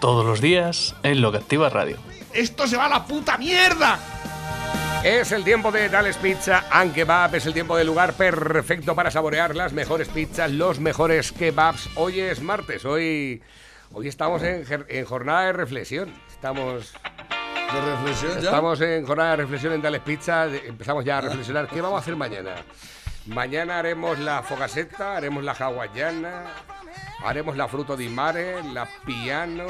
Todos los días en Lo que Activa Radio. ¡Esto se va a la puta mierda! Es el tiempo de Dales Pizza and Kebab, es el tiempo del lugar perfecto para saborear las mejores pizzas, los mejores kebabs. Hoy es martes, hoy, hoy estamos en, en jornada de reflexión. Estamos, ¿De reflexión ya? estamos en jornada de reflexión en Dales Pizza, empezamos ya a reflexionar. ¿Qué vamos a hacer mañana? Mañana haremos la fogaseta, haremos la hawaiana, haremos la fruto di mare, la piano,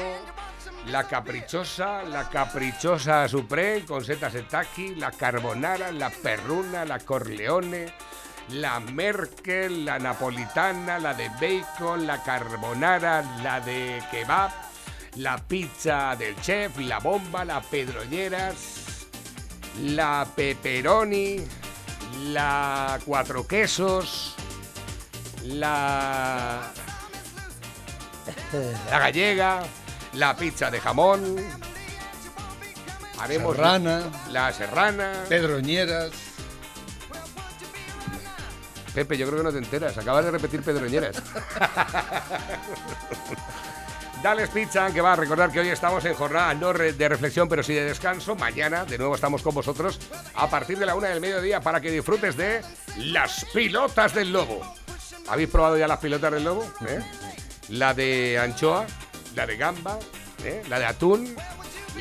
la caprichosa, la caprichosa supreme con setas setaki, la carbonara, la perruna, la corleone, la merkel, la napolitana, la de bacon, la carbonara, la de kebab, la pizza del chef, la bomba, la pedroñeras, la pepperoni, la cuatro quesos, la la gallega, la pizza de jamón, haremos Serrana, la serrana. pedroñeras. Pepe, yo creo que no te enteras, acabas de repetir pedroñeras. Dales Pizza, que va a recordar que hoy estamos en jornada no de reflexión, pero sí de descanso. Mañana, de nuevo, estamos con vosotros a partir de la una del mediodía para que disfrutes de las pilotas del lobo. ¿Habéis probado ya las pilotas del lobo? ¿Eh? La de anchoa, la de gamba, ¿eh? la de atún.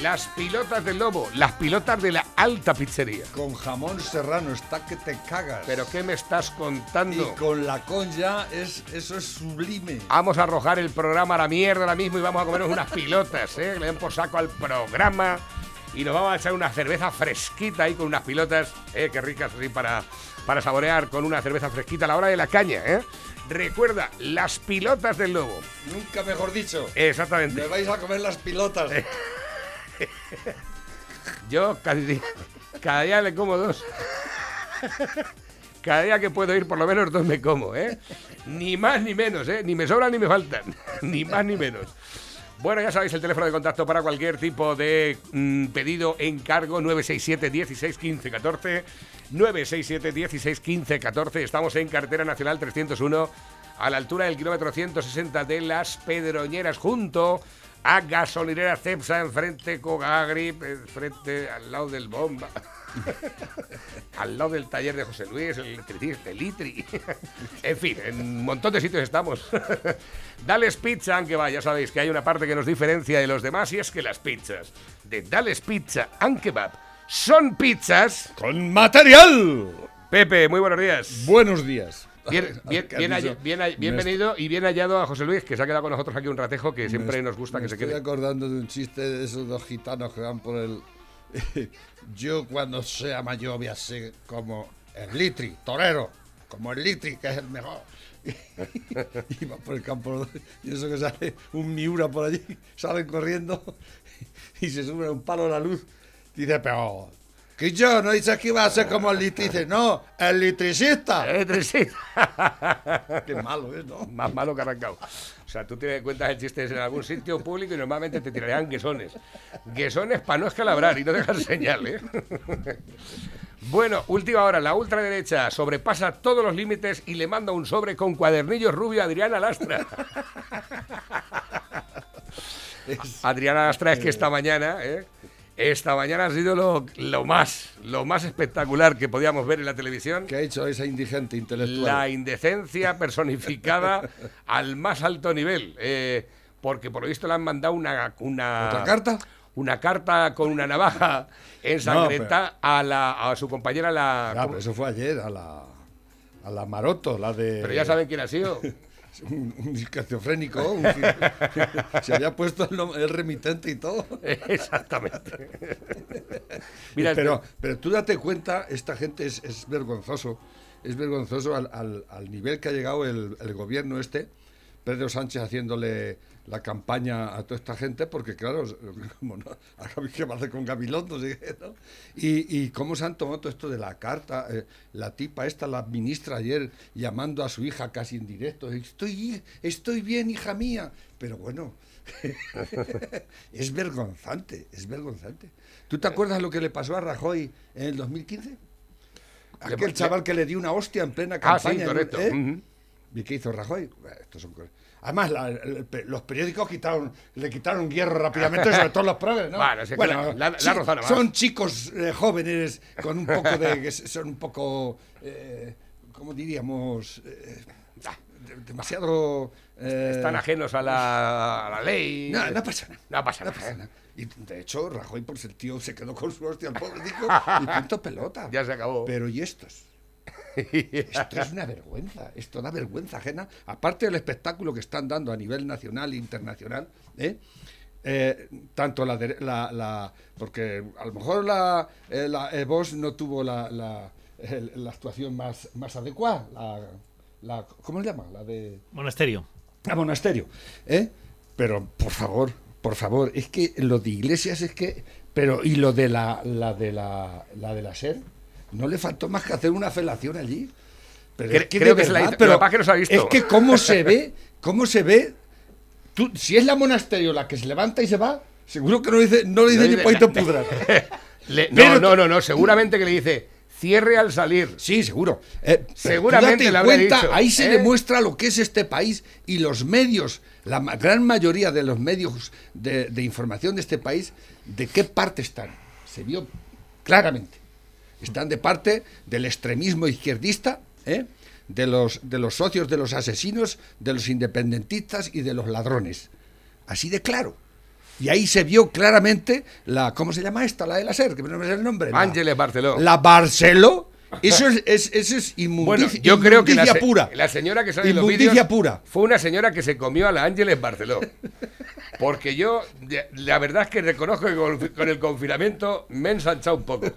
Las pilotas del lobo, las pilotas de la alta pizzería. Con jamón serrano, está que te cagas. ¿Pero qué me estás y contando? con la conya, es, eso es sublime. Vamos a arrojar el programa a la mierda ahora mismo y vamos a comernos unas pilotas, ¿eh? Le den por saco al programa y nos vamos a echar una cerveza fresquita ahí con unas pilotas, ¿eh? Qué ricas así para, para saborear con una cerveza fresquita a la hora de la caña, ¿eh? Recuerda, las pilotas del lobo. Nunca mejor dicho. Exactamente. Me vais a comer las pilotas. Yo cada día, cada día le como dos. Cada día que puedo ir, por lo menos dos me como, ¿eh? Ni más ni menos, ¿eh? Ni me sobran ni me faltan. Ni más ni menos. Bueno, ya sabéis el teléfono de contacto para cualquier tipo de mm, pedido, encargo, 967 16 15 14. 967 16 15 14. Estamos en Cartera Nacional 301, a la altura del kilómetro 160 de Las Pedroñeras, junto a Gasolinera Cepsa, enfrente Cogagrip, enfrente al lado del Bomba. al lado del taller de José Luis, el electricista, el Litri. en fin, en un montón de sitios estamos. Dales Pizza, aunque va, ya sabéis que hay una parte que nos diferencia de los demás y es que las pizzas de Dales Pizza and Kebab son pizzas. ¡Con material! Pepe, muy buenos días. Buenos días. Bien, bien, ¿Qué has bien dicho? hall- bien hall- Me bienvenido y bien hallado a José Luis, que se ha quedado con nosotros aquí un ratejo, que siempre nos gusta que se estoy quede. acordando de un chiste de esos dos gitanos que van por el. Yo cuando sea mayor voy a ser como el Litri, torero, como el Litri, que es el mejor. y van por el campo y eso que sale un Miura por allí, salen corriendo y se suben a un palo a la luz. Dice, pero que yo no dices que iba a ser como el Litri, dice, no, el litricista. Tres, sí. Qué malo es, ¿no? Más malo que arrancado. O sea, tú te cuentas el chiste en algún sitio público y normalmente te tirarían guesones. Guesones para no escalabrar y no dejar señal, ¿eh? Bueno, última hora, la ultraderecha sobrepasa todos los límites y le manda un sobre con cuadernillos rubio a Adriana Lastra. Adriana Lastra es que esta mañana, ¿eh? Esta mañana ha sido lo, lo más, lo más espectacular que podíamos ver en la televisión. ¿Qué ha hecho esa indigente intelectual? La indecencia personificada al más alto nivel. eh, porque por lo visto le han mandado una, una. ¿Otra carta? Una carta con una navaja ensangrentada a, la, a su compañera, la. ¿cómo? pero eso fue ayer, a la, a la Maroto, la de... Pero ya saben quién ha sido. Un, un esquizofrénico, un fi- se había puesto el, el remitente y todo. Exactamente. Mira, pero, pero tú date cuenta, esta gente es, es vergonzoso, es vergonzoso al, al- al nivel que ha llegado el, el gobierno este, Pedro Sánchez haciéndole la campaña a toda esta gente, porque claro, como no, ¿qué va a hacer con Gabilondo? ¿Sí? ¿no? Y, y cómo se han tomado todo esto de la carta, eh, la tipa esta, la ministra ayer llamando a su hija casi en directo, estoy, estoy bien, hija mía, pero bueno, es vergonzante, es vergonzante. ¿Tú te acuerdas lo que le pasó a Rajoy en el 2015? Aquel chaval que le dio una hostia en plena Ah, sí, campaña. correcto. ¿Eh? ¿Y qué hizo Rajoy? Estos son cosas- Además, la- el- los periódicos quitaron, le quitaron hierro rápidamente, sobre todo los progres, ¿no? Bueno, la- la- son chicos eh, jóvenes con un poco de... que son un poco... Eh, ¿Cómo diríamos? Eh, de- demasiado... eh, Están ajenos a la, a la ley. no, no pasa nada. No pasa No nada. pasa ¿eh? nada. Y de hecho, Rajoy, por ser tío, se quedó con su hostia, el pobre dijo, y punto pelota. Ya se acabó. Pero ¿y estos? Esto es una vergüenza, esto da vergüenza ajena. Aparte del espectáculo que están dando a nivel nacional e internacional, ¿eh? Eh, tanto la, la, la- Porque a lo mejor la, eh, la eh, Vox no tuvo la, la, el- la actuación más, más adecuada. La, la- ¿Cómo se llama? La de Monasterio. a monasterio. ¿eh? Pero, por favor, por favor, es que lo de iglesias es que. Pero, y lo de la, la de la, la de la SER, no le faltó más que hacer una felación allí. Pero Cre- es que creo que se la pero que no se ha visto. Es que cómo se ve, cómo se ve. Tú, si es la monasterio la que se levanta y se va, seguro que no dice, no le dice No ni pudras. Le- no, no, no, no, seguramente que le dice cierre al salir. Sí, seguro. Eh, Seguramente habrá cuenta, dicho, ahí se ¿eh? demuestra lo que es este país y los medios, la ma- gran mayoría de los medios de, de información de este país, de qué parte están. Se vio claramente. Están de parte del extremismo izquierdista, ¿eh? de, los, de los socios de los asesinos, de los independentistas y de los ladrones. Así de claro. Y ahí se vio claramente la. ¿Cómo se llama esta? La de la SER, que no me sé el nombre. Ángeles Barceló. la Barceló. Eso es, es- eso es Bueno, inmundicia, yo creo que la, se- pura. la señora que sale en los pura. fue una señora que se comió a la Ángeles Barceló. Porque yo, la verdad es que reconozco que con, con el confinamiento me he ensanchado un poco.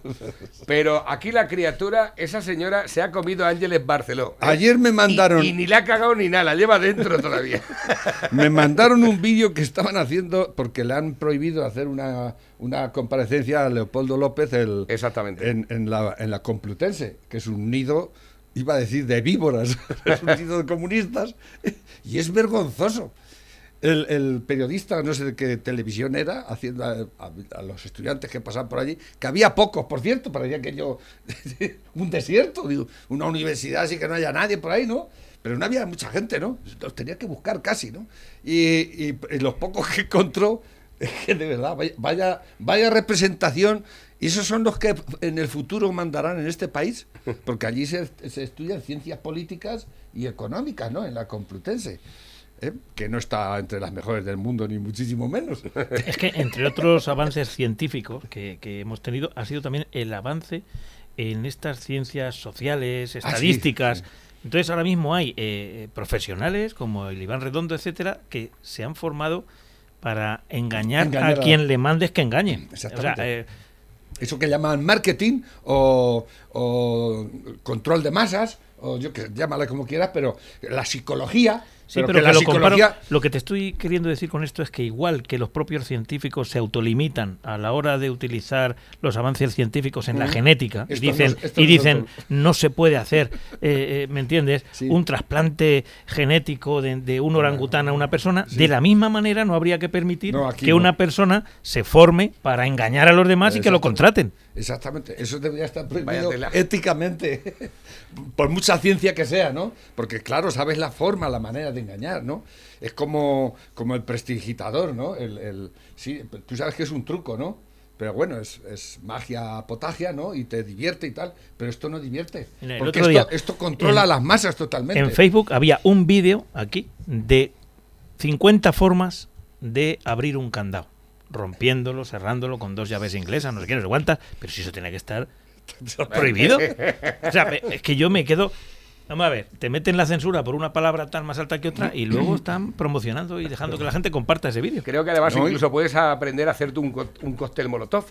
Pero aquí la criatura, esa señora se ha comido a Ángeles Barceló. ¿eh? Ayer me mandaron, Y, y ni la ha cagado ni nada, la lleva dentro todavía. me mandaron un vídeo que estaban haciendo porque le han prohibido hacer una, una comparecencia a Leopoldo López el, Exactamente. en, en la, en la Complutense, que es un nido, iba a decir, de víboras, es un nido de comunistas, y es vergonzoso. El, el periodista, no sé de qué televisión era, haciendo a, a- a los estudiantes que pasaban por allí, que había pocos, por cierto, parecía que yo, un desierto, digo, una universidad así que no haya nadie por ahí, ¿no? Pero no había mucha gente, ¿no? Los tenía que buscar casi, ¿no? Y, y- y los pocos que encontró, es que de verdad, vaya, vaya, vaya representación. Y esos son los que en el futuro mandarán en este país, porque allí se, se estudian ciencias políticas y económicas, ¿no? En la Complutense. ¿eh? Que no está entre las mejores del mundo, ni muchísimo menos. Es que, entre otros avances científicos que, que hemos tenido, ha sido también el avance en estas ciencias sociales, Ah, sí, estadísticas. sí. Entonces, ahora mismo hay eh, profesionales como el Iván Redondo, etcétera, que se han formado para engañar, Engañar a a- quien le mandes que engañe. O sea, Exactamente. eh, Eso que llaman marketing o, o control de masas, o yo que llámala como quieras, pero la psicología. Sí, pero, que que la lo, comparo- lo que te estoy queriendo decir con esto es que igual que los propios científicos se autolimitan a la hora de utilizar los avances científicos en la Mm. genética y dicen, no- y no dicen no se puede hacer, eh, eh, ¿me entiendes? Sí. Un trasplante genético de, de un orangután a una persona. De la misma manera no habría que permitir No, que no. una persona se forme para engañar a los demás y que lo contraten. Exactamente, eso debería estar prohibido éticamente, por mucha ciencia que sea, ¿no? Porque claro, sabes la forma, la manera de engañar, ¿no? Es como, como el prestigitador, ¿no? El, el- sí, tú sabes que es un truco, ¿no? Pero bueno, es, es magia potagia, ¿no? Y te divierte y tal, pero esto no divierte. El Porque otro esto, día, esto controla en- a las masas totalmente. En Facebook había un vídeo aquí de 50 formas de abrir un candado. Rompiéndolo, cerrándolo con dos llaves inglesas, no sé qué, no sé cuántas, pero si eso tiene que estar prohibido. O sea, es que yo me quedo. Vamos a ver, te meten la censura por una palabra tan más alta que otra y luego están promocionando y dejando que la gente comparta ese vídeo. Creo que además No, y- incluso puedes aprender a hacerte un, co- un cóctel molotov.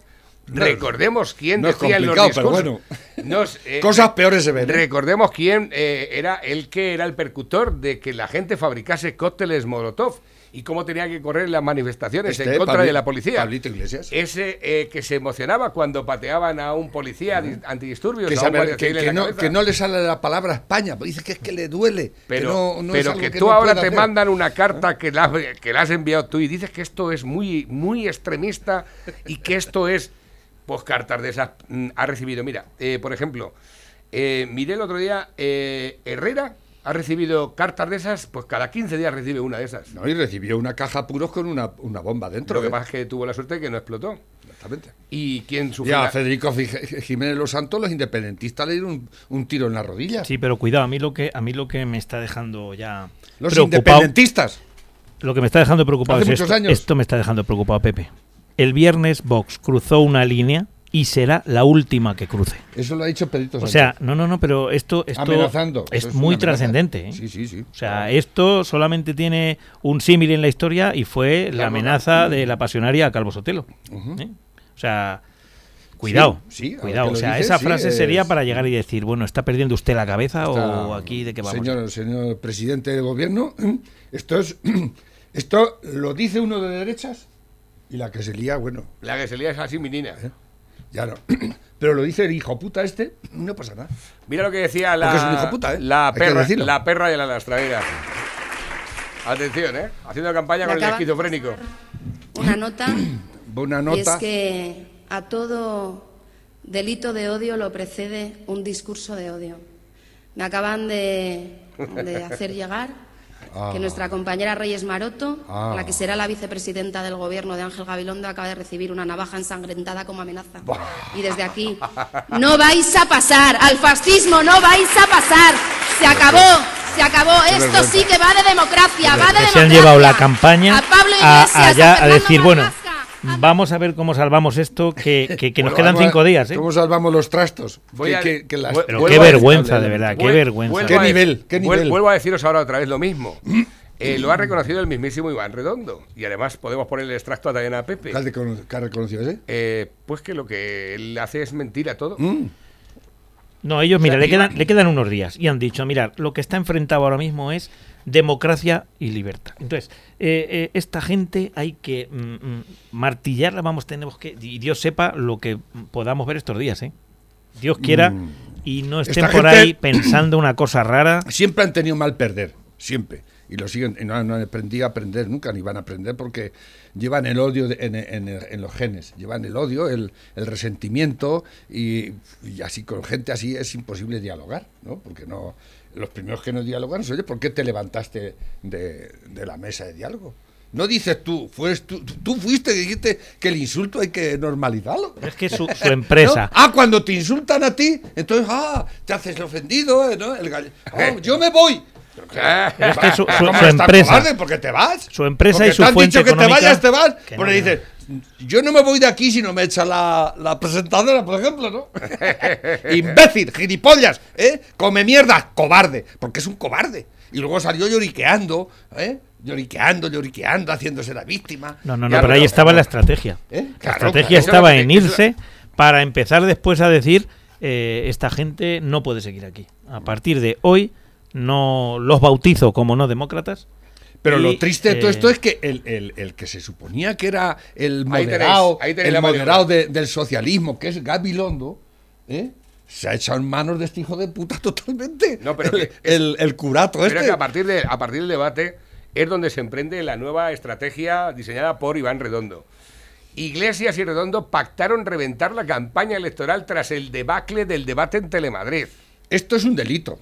Recordemos quién no es decía en los complicado, discursos. pero Nos, eh, Cosas peores se ven. ¿eh? Recordemos quién eh, era el que era el percutor de que la gente fabricase cócteles Molotov y cómo tenía que correr las manifestaciones Este, en contra Pabli- de la policía. Pablito Iglesias. Ese eh, que se emocionaba cuando pateaban a un policía di- antidisturbios, Que, a un que- que no, cabeza. que no le sale la palabra España, pues dice que es que le duele. Pero, que no, no es pero que tú ahora te hacer. mandan una carta que la, que la has enviado tú y dices que esto es muy, muy extremista y que esto es, pues cartas de esas mm, ha recibido. Mira, eh, por ejemplo, eh, miré el otro día, eh, Herrera ha recibido cartas de esas, pues cada 15 días recibe una de esas. No, y recibió una caja puros con una, una bomba dentro. Lo que ¿eh? pasa es que tuvo la suerte de que no explotó. Exactamente. ¿Y quién sufrió? a la- Federico Jiménez Los Santos, los independentistas le dieron un, un tiro en la rodilla. Sí, pero cuidado, a mí lo que a mí lo que me está dejando ya Los preocupado, independentistas. lo que me está dejando preocupado Hace es muchos esto, años. esto me está dejando preocupado Pepe. El viernes Vox cruzó una línea y será la última que cruce. Eso lo ha dicho Pedrito O Sánchez. sea, no, no, no, pero esto, esto Amenazando. es muy trascendente. ¿eh? Sí, sí, sí. O sea, esto solamente tiene un símil en la historia y fue la amenaza de la pasionaria a Calvo Sotelo. ¿eh? O sea, cuidado, sí, cuidado. O sea, dices, esa sí, frase es- sería para llegar y decir, bueno, ¿está perdiendo usted la cabeza Está- o aquí de qué vamos? Señor, señor presidente del gobierno, esto es esto lo dice uno de derechas y la que se lía, bueno, La que se lía es así, mi niña. Ya no. Pero lo dice el hijo puta este, no pasa nada. Mira lo que decía la, Porque es un hijo puta, ¿eh? la, perra, la perra de la lastradera. Atención, ¿eh? Haciendo campaña Me con el esquizofrénico. Una nota, Una y es nota. que a todo delito de odio lo precede un discurso de odio. Me acaban de, de hacer llegar Ah. que nuestra compañera Reyes Maroto, Ah. la que será la vicepresidenta del gobierno de Ángel Gabilondo, acaba de recibir una navaja ensangrentada como amenaza. Y desde aquí, no vais a pasar, al fascismo no vais a pasar. Se acabó, se acabó. Esto sí que va de democracia, va de que se democracia. han llevado la campaña A Pablo a, Iglesias, allá a decir, bueno, Marlaska, vamos a ver cómo salvamos esto, que, que- que nos Bueno, quedan cinco días. ¿eh? ¿Cómo salvamos los trastos? Voy Que- a- que- que las- Pero qué vergüenza, de verdad, qué vergüenza. vuelvo ¿Qué a- nivel? ¿Qué vuel- nivel? Vuelvo a deciros ahora otra vez lo mismo. Eh, lo ha reconocido el mismísimo Iván Redondo. Y además podemos poner el extracto también a Pepe. ¿Qué has reconocido ese? Eh, pues que lo que él hace es mentira todo. Mm. No, ellos, mira, sea, le quedan, le quedan unos días y han dicho, mirar, lo que está enfrentado ahora mismo es democracia y libertad. Entonces, eh, eh, esta gente hay que mm, mm, martillarla, vamos, tenemos que, y Dios sepa lo que podamos ver estos días, ¿eh? Dios quiera Mm. y no estén Esta por gente- ahí pensando una cosa rara. Siempre han tenido mal perder, siempre. Y lo siguen, y no, han- no han aprendido a aprender nunca, ni van a aprender porque llevan el odio de- en, en- en los genes, llevan el odio, el, el resentimiento y, y así con gente así es imposible dialogar, ¿no? Porque no, los primeros que no dialogan es, oye, ¿por qué te levantaste de, de la mesa de diálogo? No dices tú, fues tú, tú- fuiste que dijiste que el insulto hay que normalizarlo. Es que su, su empresa, ¿No? Ah, cuando te insultan a ti, entonces, ah, te haces el ofendido, ¿eh? ¿no? El gall- "Oh, yo me voy. Es que su, su- ¿Cómo su empresa, cobarde? ¿Por qué te vas? Su empresa Porque y su te han fuente dicho que te vayas, te vas. Que Porque no, dices, yo no me voy de aquí si no me echa la, la presentadora, por ejemplo, ¿no? Imbécil, gilipollas, ¿eh? Come mierda, cobarde, porque es un cobarde. Y luego salió lloriqueando, ¿eh? Lloriqueando, lloriqueando, haciéndose la víctima. No, no, no, pero ahí estaba la estrategia. ¿Eh? La Claro, estrategia claro. estaba en irse para empezar después a decir eh, esta gente no puede seguir aquí. A partir de hoy no los bautizo como no demócratas. Pero Y, lo triste de todo eh, esto es que el, el- el que se suponía que era el Ahí moderado, tenéis, ahí tenéis el moderado de- del socialismo, que es Gabilondo, ¿eh? se ha echado en manos de este hijo de puta totalmente. No, pero el, que- el- el curato Pero este. es que a partir, de, a partir del debate es donde se emprende la nueva estrategia diseñada por Iván Redondo. Iglesias y Redondo pactaron reventar la campaña electoral tras el debacle del debate en Telemadrid. Esto es un delito.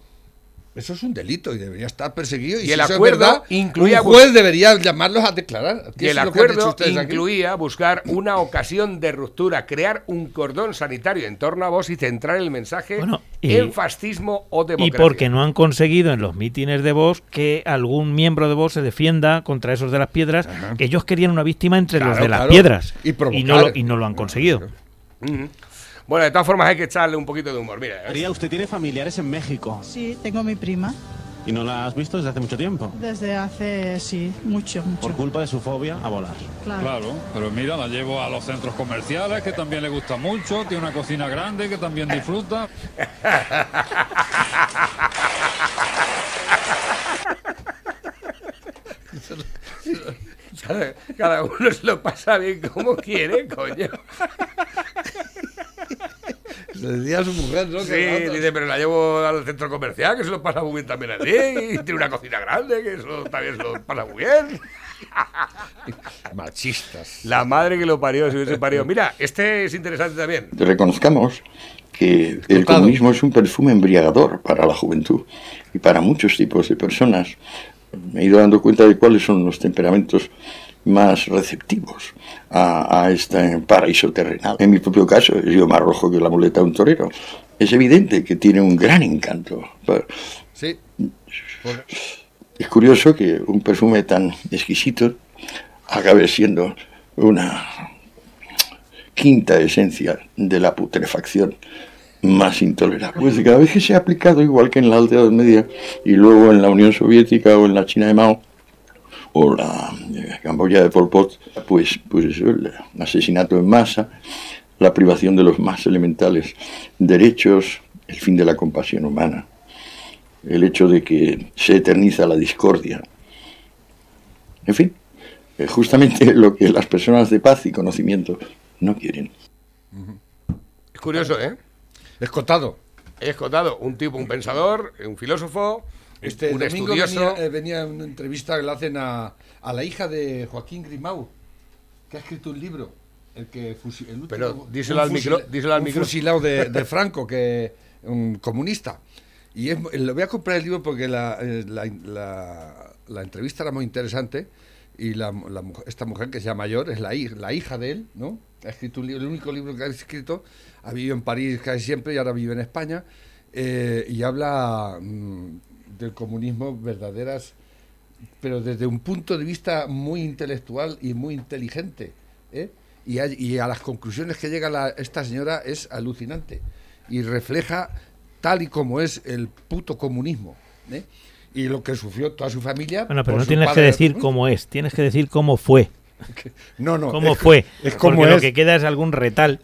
Eso es un delito y debería estar perseguido. Y, Y si el eso es acuerdo verdad, incluía un juez debería llamarlos a declarar. Y el acuerdo aquí. incluía buscar una ocasión de ruptura, crear un cordón sanitario en torno a vos y centrar el mensaje Bueno, y- en fascismo o Y democracia. porque no han conseguido en los mítines de Vox que algún miembro de Vox se defienda contra esos de las piedras, que ellos querían una víctima entre los Claro, de las claro. piedras. Y provocar. no lo, y no lo han conseguido. Ujú. Bueno, de todas formas hay que echarle un poquito de humor. Mira, ¿eh? María, usted tiene familiares en México. Sí, tengo mi prima. ¿Y no la has visto desde hace mucho tiempo? Desde hace, sí, mucho, mucho. Por culpa de su fobia a volar. Claro. Claro, pero mira, la llevo a los centros comerciales, que también le gusta mucho, tiene una cocina grande, que también disfruta. Cada, cada uno se lo pasa bien como quiere, coño. Le decía a su mujer, ¿no? Sí, Que dice, pero la llevo al centro comercial, que se lo pasa muy bien también allí. Y tiene una cocina grande, que eso también se lo pasa muy bien. Machistas. La madre que lo parió, si hubiese parido. Mira, este es interesante también. Reconozcamos que el comunismo es un perfume embriagador para la juventud y para muchos tipos de personas. Me he ido dando cuenta de cuáles son los temperamentos más receptivos a, a este paraíso terrenal. En mi propio caso, yo más rojo que la muleta de un torero. Es evidente que tiene un gran encanto. Sí. Es curioso que un perfume tan exquisito acabe siendo una quinta esencia de la putrefacción más intolerable. Pues cada vez que se ha aplicado, igual que en la Alta Edad Media y luego en la Unión Soviética o en la China de Mao o la eh, Camboya de Pol Pot, pues, pues eso, el asesinato en masa, la privación de los más elementales derechos, el fin de la compasión humana el hecho de que se eterniza la discordia. En fin, eh, justamente lo que las personas de paz y conocimiento no quieren. Es curioso, ¿eh? Escotado. Es Cotado, un tipo, un pensador, un filósofo, Este un domingo estudioso. venía, eh, venía una entrevista que le hacen a, a la hija de Joaquín Grimau, que ha escrito un libro. El que el último- Pero díselo al micro- díselo al micro. fusilado de, de Franco, que un comunista. Y es, lo voy a comprar el libro porque la, eh, la, la- la entrevista era muy interesante. Y la, esta mujer, que es ya mayor, es la hija de él, ¿no? Ha escrito un libro, el único libro que ha escrito. Ha vivido en París casi siempre y ahora vive en España. eh, y habla mm, del comunismo verdaderas, pero desde un punto de vista muy intelectual y muy inteligente. ¿eh? Y, a, y a las conclusiones que llega la- esta señora es alucinante. Y refleja tal y como es el puto comunismo. ¿eh? Y lo que sufrió toda su familia. Bueno, pero no tienes que decir cómo es, tienes que decir cómo fue. No, no. ¿Cómo es- fue? Es como Porque es. lo que queda es algún retal.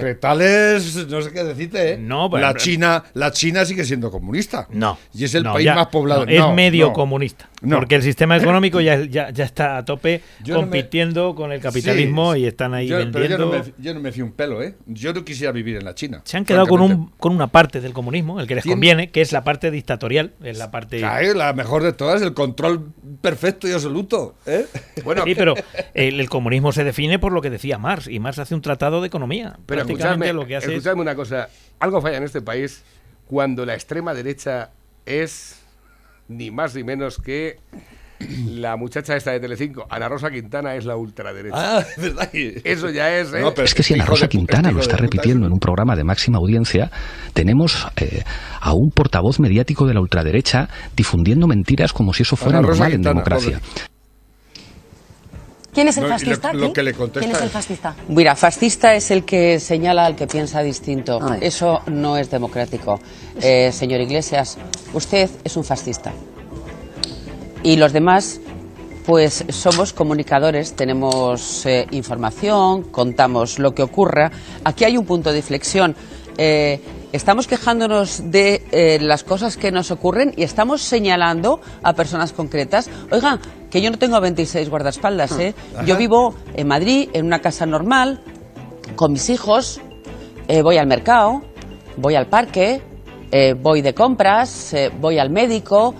Retales, no sé qué decirte, ¿eh? No, pero- la China, la China sigue siendo comunista. No. Y es el no, país ya- más poblado. no, es No, medio comunista. Porque el sistema económico ya, ya, ya está a tope Yo me- compitiendo con el capitalismo Sí, y están ahí yo, pero vendiendo. yo no, me, yo no me fío un pelo, ¿eh? Yo no quisiera vivir en la China. Se han quedado con, un, con una parte del comunismo, el que les conviene, que es la parte dictatorial, es la parte... Cae, la mejor de todas, el control perfecto y absoluto. ¿eh? Bueno, Sí, pero el, el comunismo se define por lo que decía Marx, y Marx hace un tratado de economía. Pero Prácticamente escuchadme, lo que hace es- escuchadme una cosa. Algo falla en este país cuando la extrema derecha es ni más ni menos que la muchacha esta de Telecinco, Ana Rosa Quintana, es la ultraderecha. Ah, verdad. Eso ya es, ¿eh? No, pero Es que si Ana hijo Rosa Quintana lo está repitiendo en un programa de máxima audiencia, tenemos eh, a un portavoz mediático de la ultraderecha difundiendo mentiras como si eso fuera Ana normal en democracia. ¿Quién es el No, y lo- fascista? lo aquí? que le contesta ¿Quién es el fascista? Mira, fascista es el que señala al que piensa distinto. Ay. Eso no es democrático. Eh, señor Iglesias, usted es un fascista. Y los demás, pues somos comunicadores, tenemos eh, información, contamos lo que ocurra. Aquí hay un punto de inflexión. Eh, estamos quejándonos de eh, las cosas que nos ocurren y estamos señalando a personas concretas. Oiga, que yo no tengo 26 guardaespaldas, ¿eh? Yo vivo en Madrid, en una casa normal, con mis hijos, eh, voy al mercado, voy al parque, eh, voy de compras, eh, voy al médico,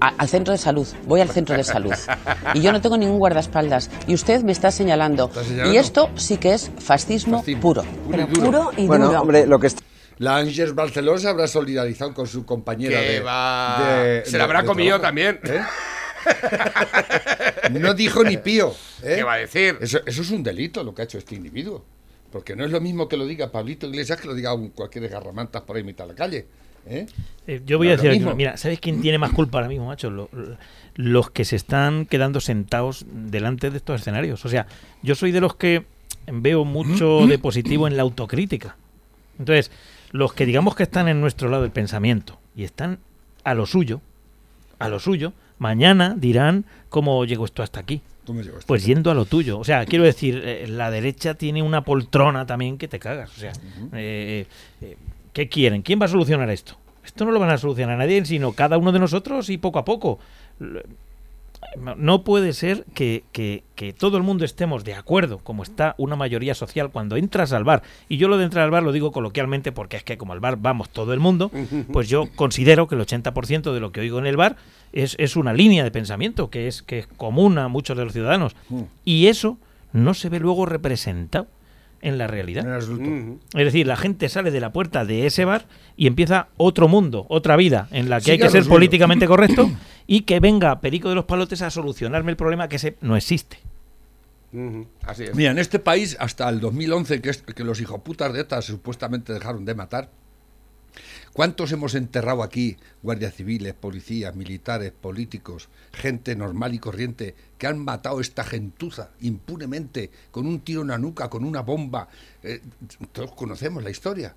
a- al centro de salud, voy al centro de salud. Y yo no tengo ningún guardaespaldas. Y usted me está señalando. Y esto sí que es fascismo, Fascismo. puro. Puro y duro. Bueno, hombre, lo que está... La Ángeles Barceló se habrá solidarizado con su compañera de, va- de- Se la habrá de comido trabajo. también. ¿Eh? No dijo ni pío. ¿eh? ¿Qué va a decir? Eso, eso es un delito lo que ha hecho este individuo. Porque no es lo mismo que lo diga Pablito Iglesias que lo diga un cualquier garramantas por ahí en mitad de la calle. ¿eh? Eh, yo voy No a decir, aquí, mismo. mira, ¿sabes quién tiene más culpa ahora mismo, macho? Lo- lo- los que se están quedando sentados delante de estos escenarios. O sea, yo soy de los que veo mucho de positivo en la autocrítica. Entonces, los que digamos que están en nuestro lado del pensamiento y están a lo suyo, a lo suyo, mañana dirán cómo llegó esto hasta aquí. ¿Cómo llegó esto? Pues yendo a lo tuyo. O sea, quiero decir, eh, la derecha tiene una poltrona también que te cagas. O sea, eh, eh, ¿qué quieren? ¿Quién va a solucionar esto? Esto no lo van a solucionar nadie, sino cada uno de nosotros y poco a poco. No puede ser que, que- que todo el mundo estemos de acuerdo, como está una mayoría social cuando entras al bar. Y yo lo de entrar al bar lo digo coloquialmente porque es que como al bar vamos todo el mundo, pues yo considero que el 80% de lo que oigo en el bar es, es una línea de pensamiento que es, que es común a muchos de los ciudadanos. Y eso no se ve luego representado en la realidad. Es decir, la gente sale de la puerta de ese bar y empieza otro mundo, otra vida, en la que hay que ser suyo. políticamente correcto y que venga Perico de los Palotes a solucionarme el problema que ese no existe. Ujú, Así es. Mira, en este país, hasta el 2011, que, es- que los hijoputas de ETA supuestamente dejaron de matar, ¿cuántos hemos enterrado aquí? Guardias civiles, policías, militares, políticos, gente normal y corriente, que han matado esta gentuza impunemente, con un tiro en la nuca, con una bomba. Eh, todos conocemos la historia.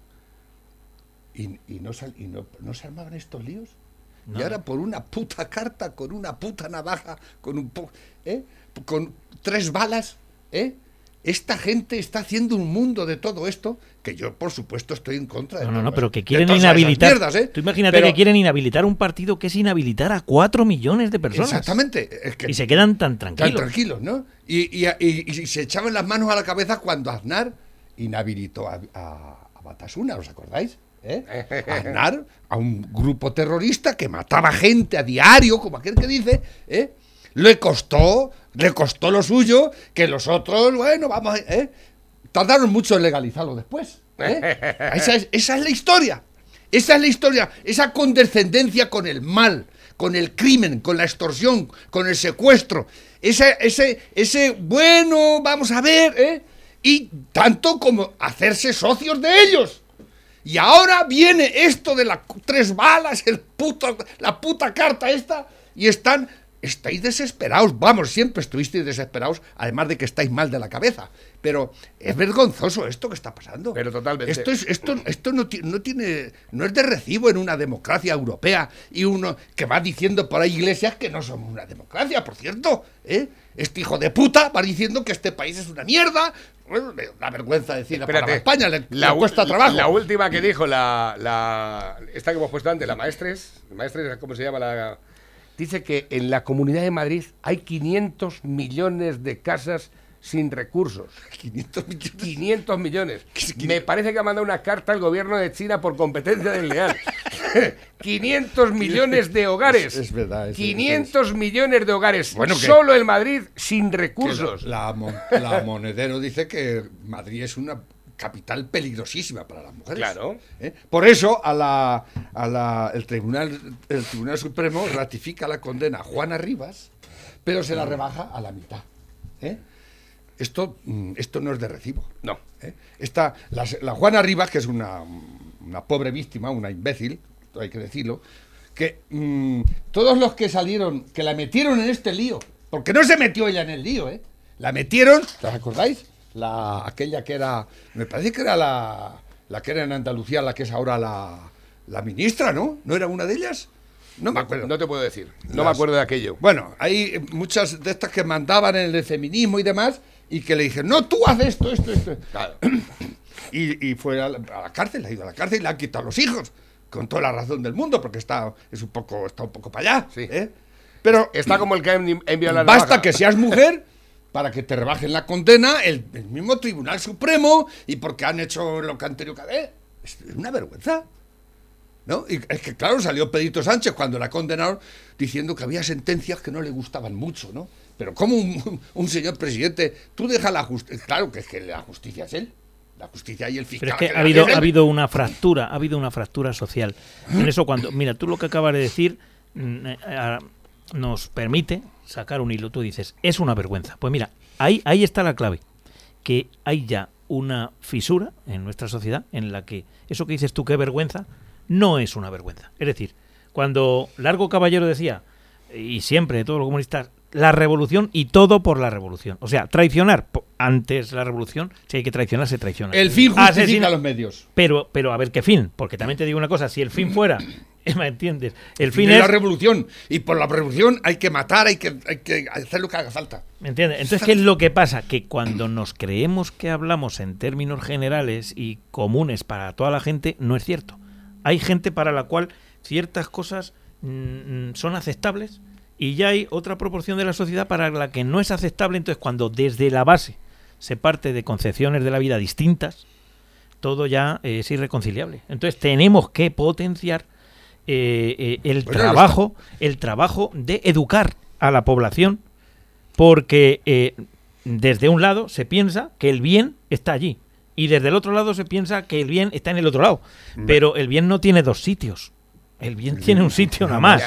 ¿Y, y no, sal- y no, no se armaban estos líos? Y ahora por una puta carta, con una puta navaja, con un po- ¿eh? con tres balas, ¿eh? Esta gente está haciendo un mundo de todo esto que yo, por supuesto, estoy en contra de No, no, no, pero que quieren inhabilitar. mierdas, ¿eh? Tú imagínate Pero- que quieren inhabilitar un partido que es inhabilitar a cuatro millones de personas. Exactamente. es que- Y se quedan tan Tan tranquilos. tranquilos, ¿no? Y, y- y- y se echaban las manos a la cabeza cuando Aznar inhabilitó a, a- a Batasuna, ¿os acordáis? ¿Eh? Aznar, a un grupo terrorista que mataba gente a diario, como aquel que dice, ¿eh? le costó, le costó lo suyo, que los otros, bueno, vamos, a- ¿eh? tardaron mucho en legalizarlo después. ¿eh? Esa, es, esa es la historia. Esa es la historia, esa condescendencia con el mal, con el crimen, con la extorsión, con el secuestro. Ese, ese, ese bueno, vamos a ver, ¿eh? Y tanto como hacerse socios de ellos. Y ahora viene esto de las tres balas, el puto, la puta carta esta, y están, estáis desesperados, vamos, siempre estuvisteis desesperados, además de que estáis mal de la cabeza. Pero es vergonzoso esto que está pasando. Pero totalmente. Esto, es, esto, esto no, no tiene, no es de recibo en una democracia europea y uno que va diciendo por ahí iglesias que no somos una democracia, por cierto. ¿eh? Este hijo de puta va diciendo que este país es una mierda. Bueno, da vergüenza decir la palabra. España, le, la, le cuesta trabajo. La última que dijo, la, la- esta que hemos puesto antes, la maestres, maestres, ¿cómo se llama? La, dice que en la Comunidad de Madrid hay 500 millones de casas sin recursos. 500 millones. 500 millones. Me parece que ha mandado una carta al gobierno de China por competencia desleal. 500 millones de hogares. Es- es verdad, es- 500 millones de hogares. Bueno, Solo en Madrid sin recursos. La, la mon- la Monedero dice que Madrid es una capital peligrosísima para las mujeres. Claro. ¿eh? Por eso a la, a la- el, tribunal, el Tribunal Supremo ratifica la condena a Juana Rivas, pero se la rebaja a la mitad. ¿eh? Esto, mm, esto no es de recibo. No. ¿eh? Esta, la, la Juana Rivas, que es una, una pobre víctima, una imbécil, hay que decirlo, que mm, todos los que salieron, que la metieron en este lío, porque no se metió ella en el lío, ¿eh? La metieron, ¿os acordáis? La, aquella que era, me parece que era la, la que era en Andalucía, la que es ahora la, la ministra, ¿no? ¿No era una de ellas? No me acuerdo. No te puedo decir. No Las- me acuerdo de aquello. Bueno, hay muchas de estas que mandaban en el feminismo y demás, y que le dijeron, no, tú haces esto, esto, esto. Claro. Y, y fue a la, a la cárcel, ha ido a la cárcel y le han quitado los hijos, con toda la razón del mundo, porque está, es un poco, está un poco para allá. ¿eh? Pero Está como el que ha envi- enviado la basta navaja. que seas mujer para que te rebajen la condena el, el mismo Tribunal Supremo y porque han hecho lo que han tenido que hacer. Es una vergüenza. ¿No? Y es que, claro, salió Pedrito Sánchez cuando la condenaron diciendo que había sentencias que no le gustaban mucho, ¿no? Pero como un, un señor presidente, tú dejas la justicia... Claro que es que la justicia es él. La justicia y el fiscal. Pero es que que ha habido, ha habido una fractura, ha habido una fractura social. En eso cuando, mira, tú lo que acabas de decir mm, eh, nos permite sacar un hilo. Tú dices, es una vergüenza. Pues mira, ahí, ahí está la clave. Que hay ya una fisura en nuestra sociedad en la que eso que dices tú, qué vergüenza, no es una vergüenza. Es decir, cuando Largo Caballero decía, y siempre de todos los comunistas, la revolución y todo por la revolución. O sea, traicionar antes la revolución, si hay que traicionar, se traiciona. El fin justifica Asesina- los medios. Pero, pero a ver qué fin, porque también te digo una cosa, si el fin fuera ¿Me entiendes? El fin es la revolución. Y por la revolución hay que matar, hay que, hay que hacer lo que haga falta. ¿Me entiendes? Entonces, ¿qué es lo que pasa? Que cuando nos creemos que hablamos en términos generales y comunes para toda la gente, no es cierto. Hay gente para la cual ciertas cosas mm, mm, son aceptables y ya hay otra proporción de la sociedad para la que no es aceptable. Entonces, cuando desde la base se parte de concepciones de la vida distintas, todo ya es irreconciliable. Entonces, tenemos que potenciar eh, eh, el Bueno, trabajo, el trabajo de educar a la población porque eh, desde un lado se piensa que el bien está allí y desde el otro lado se piensa que el bien está en el otro lado. Pero el bien no tiene dos sitios. El bien tiene un sitio nada más.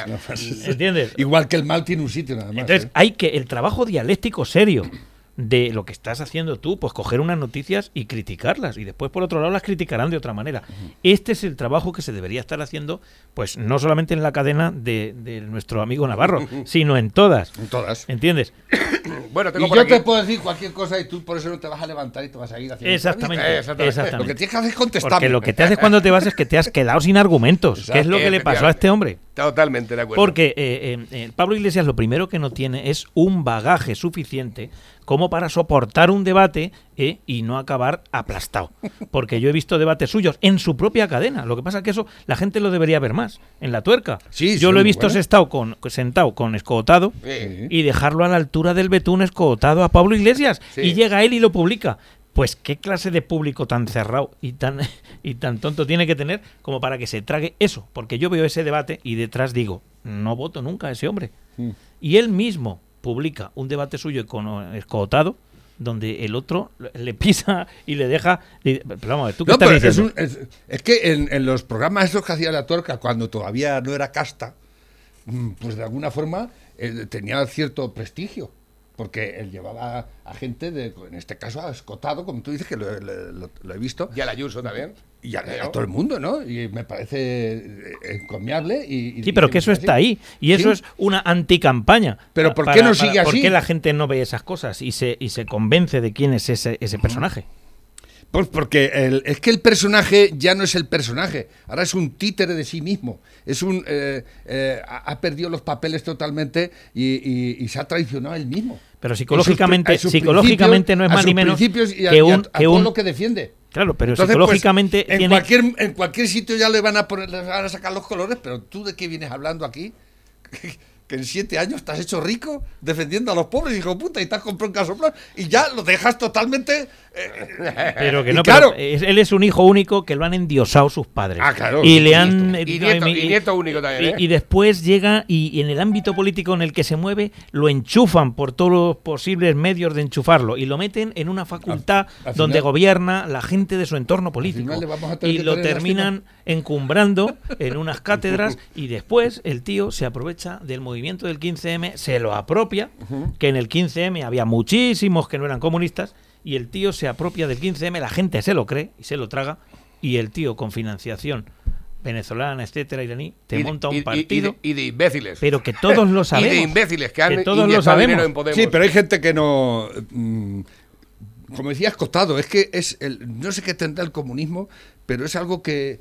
¿Entiendes? Igual que el mal tiene un sitio nada más. Entonces ¿eh? hay que el trabajo dialéctico serio de lo que estás haciendo tú, pues coger unas noticias y criticarlas y después por otro lado las criticarán de otra manera. Este es el trabajo que se debería estar haciendo, pues no solamente en la cadena de, de nuestro amigo Navarro, sino en todas. En todas. ¿Entiendes? Bueno, tengo Y por yo aquí. te puedo decir cualquier cosa y tú por eso no te vas a levantar y te vas a ir haciendo. Exactamente, Eh, exactamente. Lo que tienes que hacer es contestarme. Porque lo que te haces cuando te vas es que te has quedado sin argumentos, que es lo que le pasó a este hombre. Totalmente de acuerdo. Porque eh, eh, Pablo Iglesias lo primero que no tiene es un bagaje suficiente como para soportar un debate eh, y no acabar aplastado. Porque yo he visto debates suyos en su propia cadena. Lo que pasa es que eso la gente lo debería ver más, en la tuerca. Sí, yo lo he visto sentado con, sentado con escotado Sí. y dejarlo a la altura del betún escotado a Pablo Iglesias. Y llega él y lo publica. Pues qué clase de público tan cerrado y tan, y tan tonto tiene que tener como para que se trague eso. Porque yo veo ese debate y detrás digo, no voto nunca a ese hombre. Mm. Y él mismo publica un debate suyo escotado donde el otro le pisa y le deja... y- Pero vamos ¿tú qué No, estás pero es, diciendo? un- es- es que en, en los programas esos que hacía la tuerca, cuando todavía no era casta, mm, pues de alguna forma eh, tenía cierto prestigio. Porque él llevaba a gente, de, en este caso a Escotado, como tú dices, que lo, lo- lo- lo he visto, Y a la Ayuso también. y a, a todo el mundo, ¿no? Y me parece eh, encomiable. Y, y- Sí, pero y- que eso está ahí. Y eso Sí. es una anticampaña. Pero ¿por qué no sigue ¿Por así? qué la gente no ve esas cosas y se, y se convence de quién es ese, ese personaje? Pues porque el- es que el personaje ya no es el personaje, ahora es un títere de sí mismo. Es un eh, eh, ha perdido los papeles totalmente y, y- y se ha traicionado él mismo. Pero sus psicológicamente, sus psicológicamente no es más ni menos y a, que un, que todo un- lo que defiende. Claro, pero Entonces, pues, psicológicamente en tiene... cualquier en cualquier sitio ya le van a poner le van a sacar los colores, pero tú de qué vienes hablando aquí? que en siete años te has hecho rico defendiendo a los pobres, hijo de puta, y te has comprado un casoplan y ya lo dejas totalmente. Pero que no, claro, pero él es un hijo único que lo han endiosado sus padres. Ah, claro, Y le han. Y nieto, y nieto único también, y- ¿eh? y después llega y, en el ámbito político en el que se mueve lo enchufan por todos los posibles medios de enchufarlo y lo meten en una facultad al donde final- gobierna la gente de su entorno político y lo terminan encumbrando en unas cátedras y después el tío se aprovecha del movimiento del 15M, se lo apropia, que en el 15M había muchísimos que no eran comunistas y el tío se apropia del 15M, la gente se lo cree y se lo traga y el tío con financiación venezolana, etcétera, iraní, te Y monta y- y- un y partido de- Y de, imbéciles. pero que todos lo Y sabemos. de imbéciles que han que todos lo sabemos. dinero en Podemos. Sí, pero hay gente que no. mm, como decía Escotado, es que es el, no sé qué tendrá el comunismo, pero es algo que,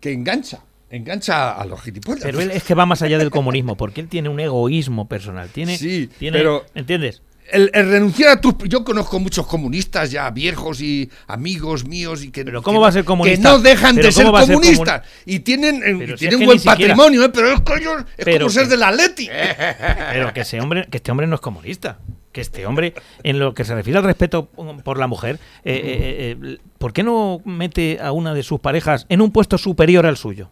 que engancha. Engancha a los gilipollas. Pero él es que va más allá del comunismo, porque él tiene un egoísmo personal. Tiene, Sí, tiene pero- ¿entiendes? El, el renunciar a tus. Yo conozco muchos comunistas ya viejos y amigos míos y que. Pero ¿cómo no- va a ser comunista? Que no dejan de ser ¿cómo va a ser comunistas. y tienen, eh, si tienen buen patrimonio, ¿eh? pero es, coño, es Pero como ser que- del Atleti. Pero que ese hombre, que este hombre no es comunista. Que este hombre, en lo que se refiere al respeto por la mujer, eh, eh, eh, ¿por qué no mete a una de sus parejas en un puesto superior al suyo?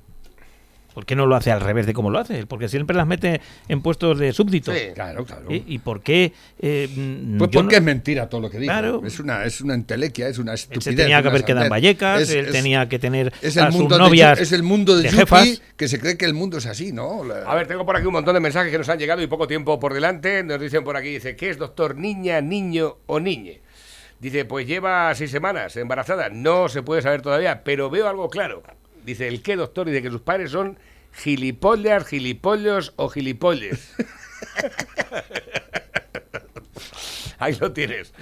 ¿Por qué no lo hace al revés de cómo lo hace? Porque siempre las mete en puestos de súbdito. Sí, claro, claro. ¿Y, y por qué? eh, mm, Pues porque no- es mentira todo lo que dice. Claro. Es una, es una entelequia, es una Él estupidez. se tenía que haber quedado en. Vallecas, Es- él es- tenía que tener es a el sus mundo de novias es el mundo de, de que se cree que el mundo es así, ¿no? La- A ver, tengo por aquí un montón de mensajes que nos han llegado y poco tiempo por delante. Nos dicen por aquí, dice, ¿qué es doctor niña, niño o niñe? Dice, pues lleva seis semanas embarazada. No se puede saber todavía, pero veo algo claro. Dice, ¿el qué, doctor? Dice que sus padres son gilipollas, gilipollos o gilipolles. Ahí lo tienes.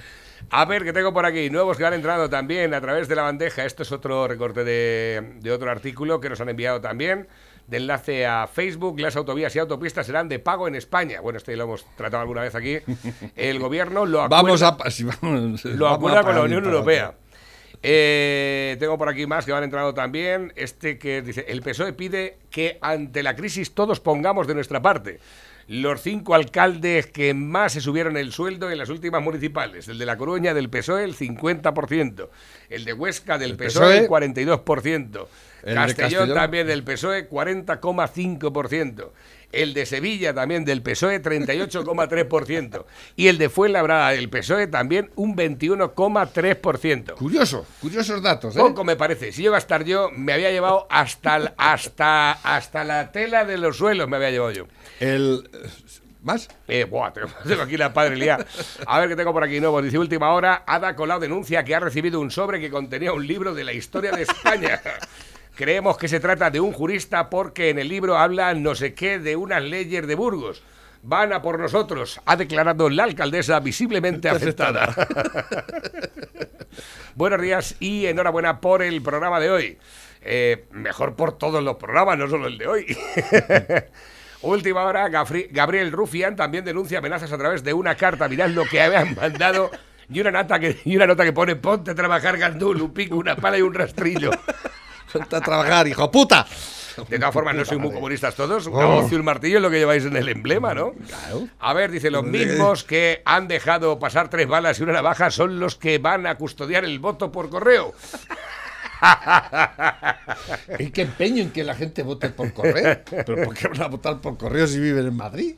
A ver, que tengo por aquí nuevos que van entrando también a través de la bandeja. Esto es otro recorte de, de otro artículo que nos han enviado también. de enlace a Facebook. Las autovías y autopistas serán de pago en España. Bueno, este lo hemos tratado alguna vez aquí. El gobierno lo acuerda, Vamos a. pa- si vamos- lo vamos a con la Unión. Europea. Eh, tengo por aquí más que van entrando también. Este que dice, el PSOE pide que ante la crisis todos pongamos de nuestra parte. Los cinco alcaldes que más se subieron el sueldo en las últimas municipales. El de La Coruña del PSOE el 50%. El de Huesca del El PSOE el PSOE, 42%. el de Castellón Castellón. también del PSOE 40,5%. El de Sevilla también del PSOE 38,3%. Y el de Fuenlabrada del PSOE también un 21,3%. Curioso, curiosos datos, ¿eh? Poco me parece. Si iba a estar yo, me había llevado hasta, hasta, hasta la tela de los suelos, me había llevado yo. El. ¿Más? Eh, buah, tengo, tengo aquí la padre liada. A ver qué tengo por aquí nuevo. Dice última hora, Ada Colau denuncia que ha recibido un sobre que contenía un libro de la historia de España. Creemos que se trata de un jurista porque en el libro habla no sé qué de unas leyes de Burgos. Van a por nosotros, ha declarado la alcaldesa visiblemente afectada. Buenos días y enhorabuena por el programa de hoy. Eh, mejor por todos los programas, no solo el de hoy. Última hora, Gabriel Rufián también denuncia amenazas a través de una carta. Mirad lo que habían mandado y una, nota que, y una nota que pone ponte a trabajar gandul, un pico, una pala y un rastrillo. Ponte a trabajar, hijo puta. De todas formas, no sois muy comunistas todos. Una Oh. y un martillo es lo que lleváis en el emblema, ¿no? A ver, dice, los mismos que han dejado pasar tres balas y una navaja son los que van a custodiar el voto por correo. ¿Y qué empeño en que la gente vote por correo? ¿Pero por qué van a votar por correo si viven en Madrid?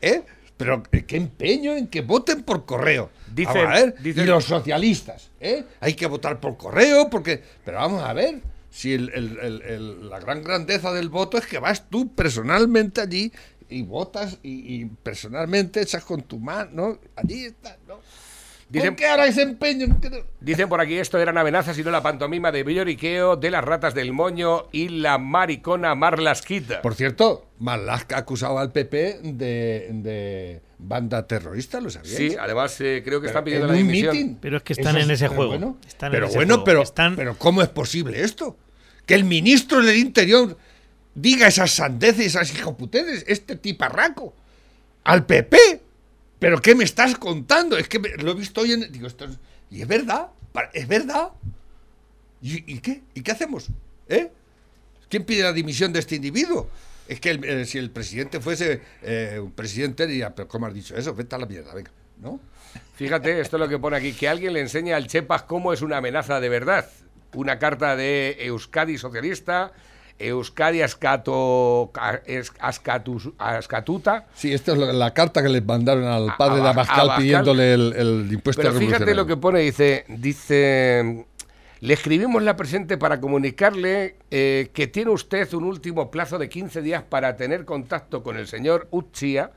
¿Eh? Pero qué empeño en que voten por correo. Dicen- Vamos a ver, dicen- y los socialistas, ¿eh? Hay que votar por correo porque... Pero vamos a ver, si el- el- el- el- la gran grandeza del voto es que vas tú personalmente allí y votas y, y personalmente echas con tu mano, ¿no? Allí está, ¿no? Dicen- ¿Por qué ahora ese empeño? Dicen por aquí esto eran amenazas y no la pantomima de Villoriqueo, de las ratas del moño y la maricona Marlasquita. Por cierto, Malaska ha acusado al PP de, de banda terrorista, ¿lo sabíais? Sí, además eh, creo que están Pero pidiendo en la un dimisión. mitin. Pero es que están Eso en es- ese pero juego. Bueno, Están en pero ese bueno, juego. pero, Están- pero ¿cómo es posible esto? Que el ministro del Interior diga esas sandeces, esas hijoputeces, este tiparraco, al PP. ¿Pero qué me estás contando? Es que lo he visto hoy en... Digo, esto es, y es verdad, es verdad. ¿Y, qué? ¿Y qué hacemos? ¿Eh? ¿Quién pide la dimisión de este individuo? Es que eh, si el presidente fuese eh, un presidente diría, pero ¿cómo has dicho eso? Vete a la mierda, venga, ¿no? Fíjate, esto es lo que pone aquí, que alguien le enseña al Chepas cómo es una amenaza de verdad. Una carta de Euskadi socialista, Euskadi ascato, ascatus- ascatuta. Sí, esta es la, la carta que le mandaron al padre a de Ba- Abascal Abascal. pidiéndole el, el impuesto Pero fíjate lo que pone, dice, dice, le escribimos la presente para comunicarle eh, que tiene usted un último plazo de 15 días para tener contacto con el señor Uchia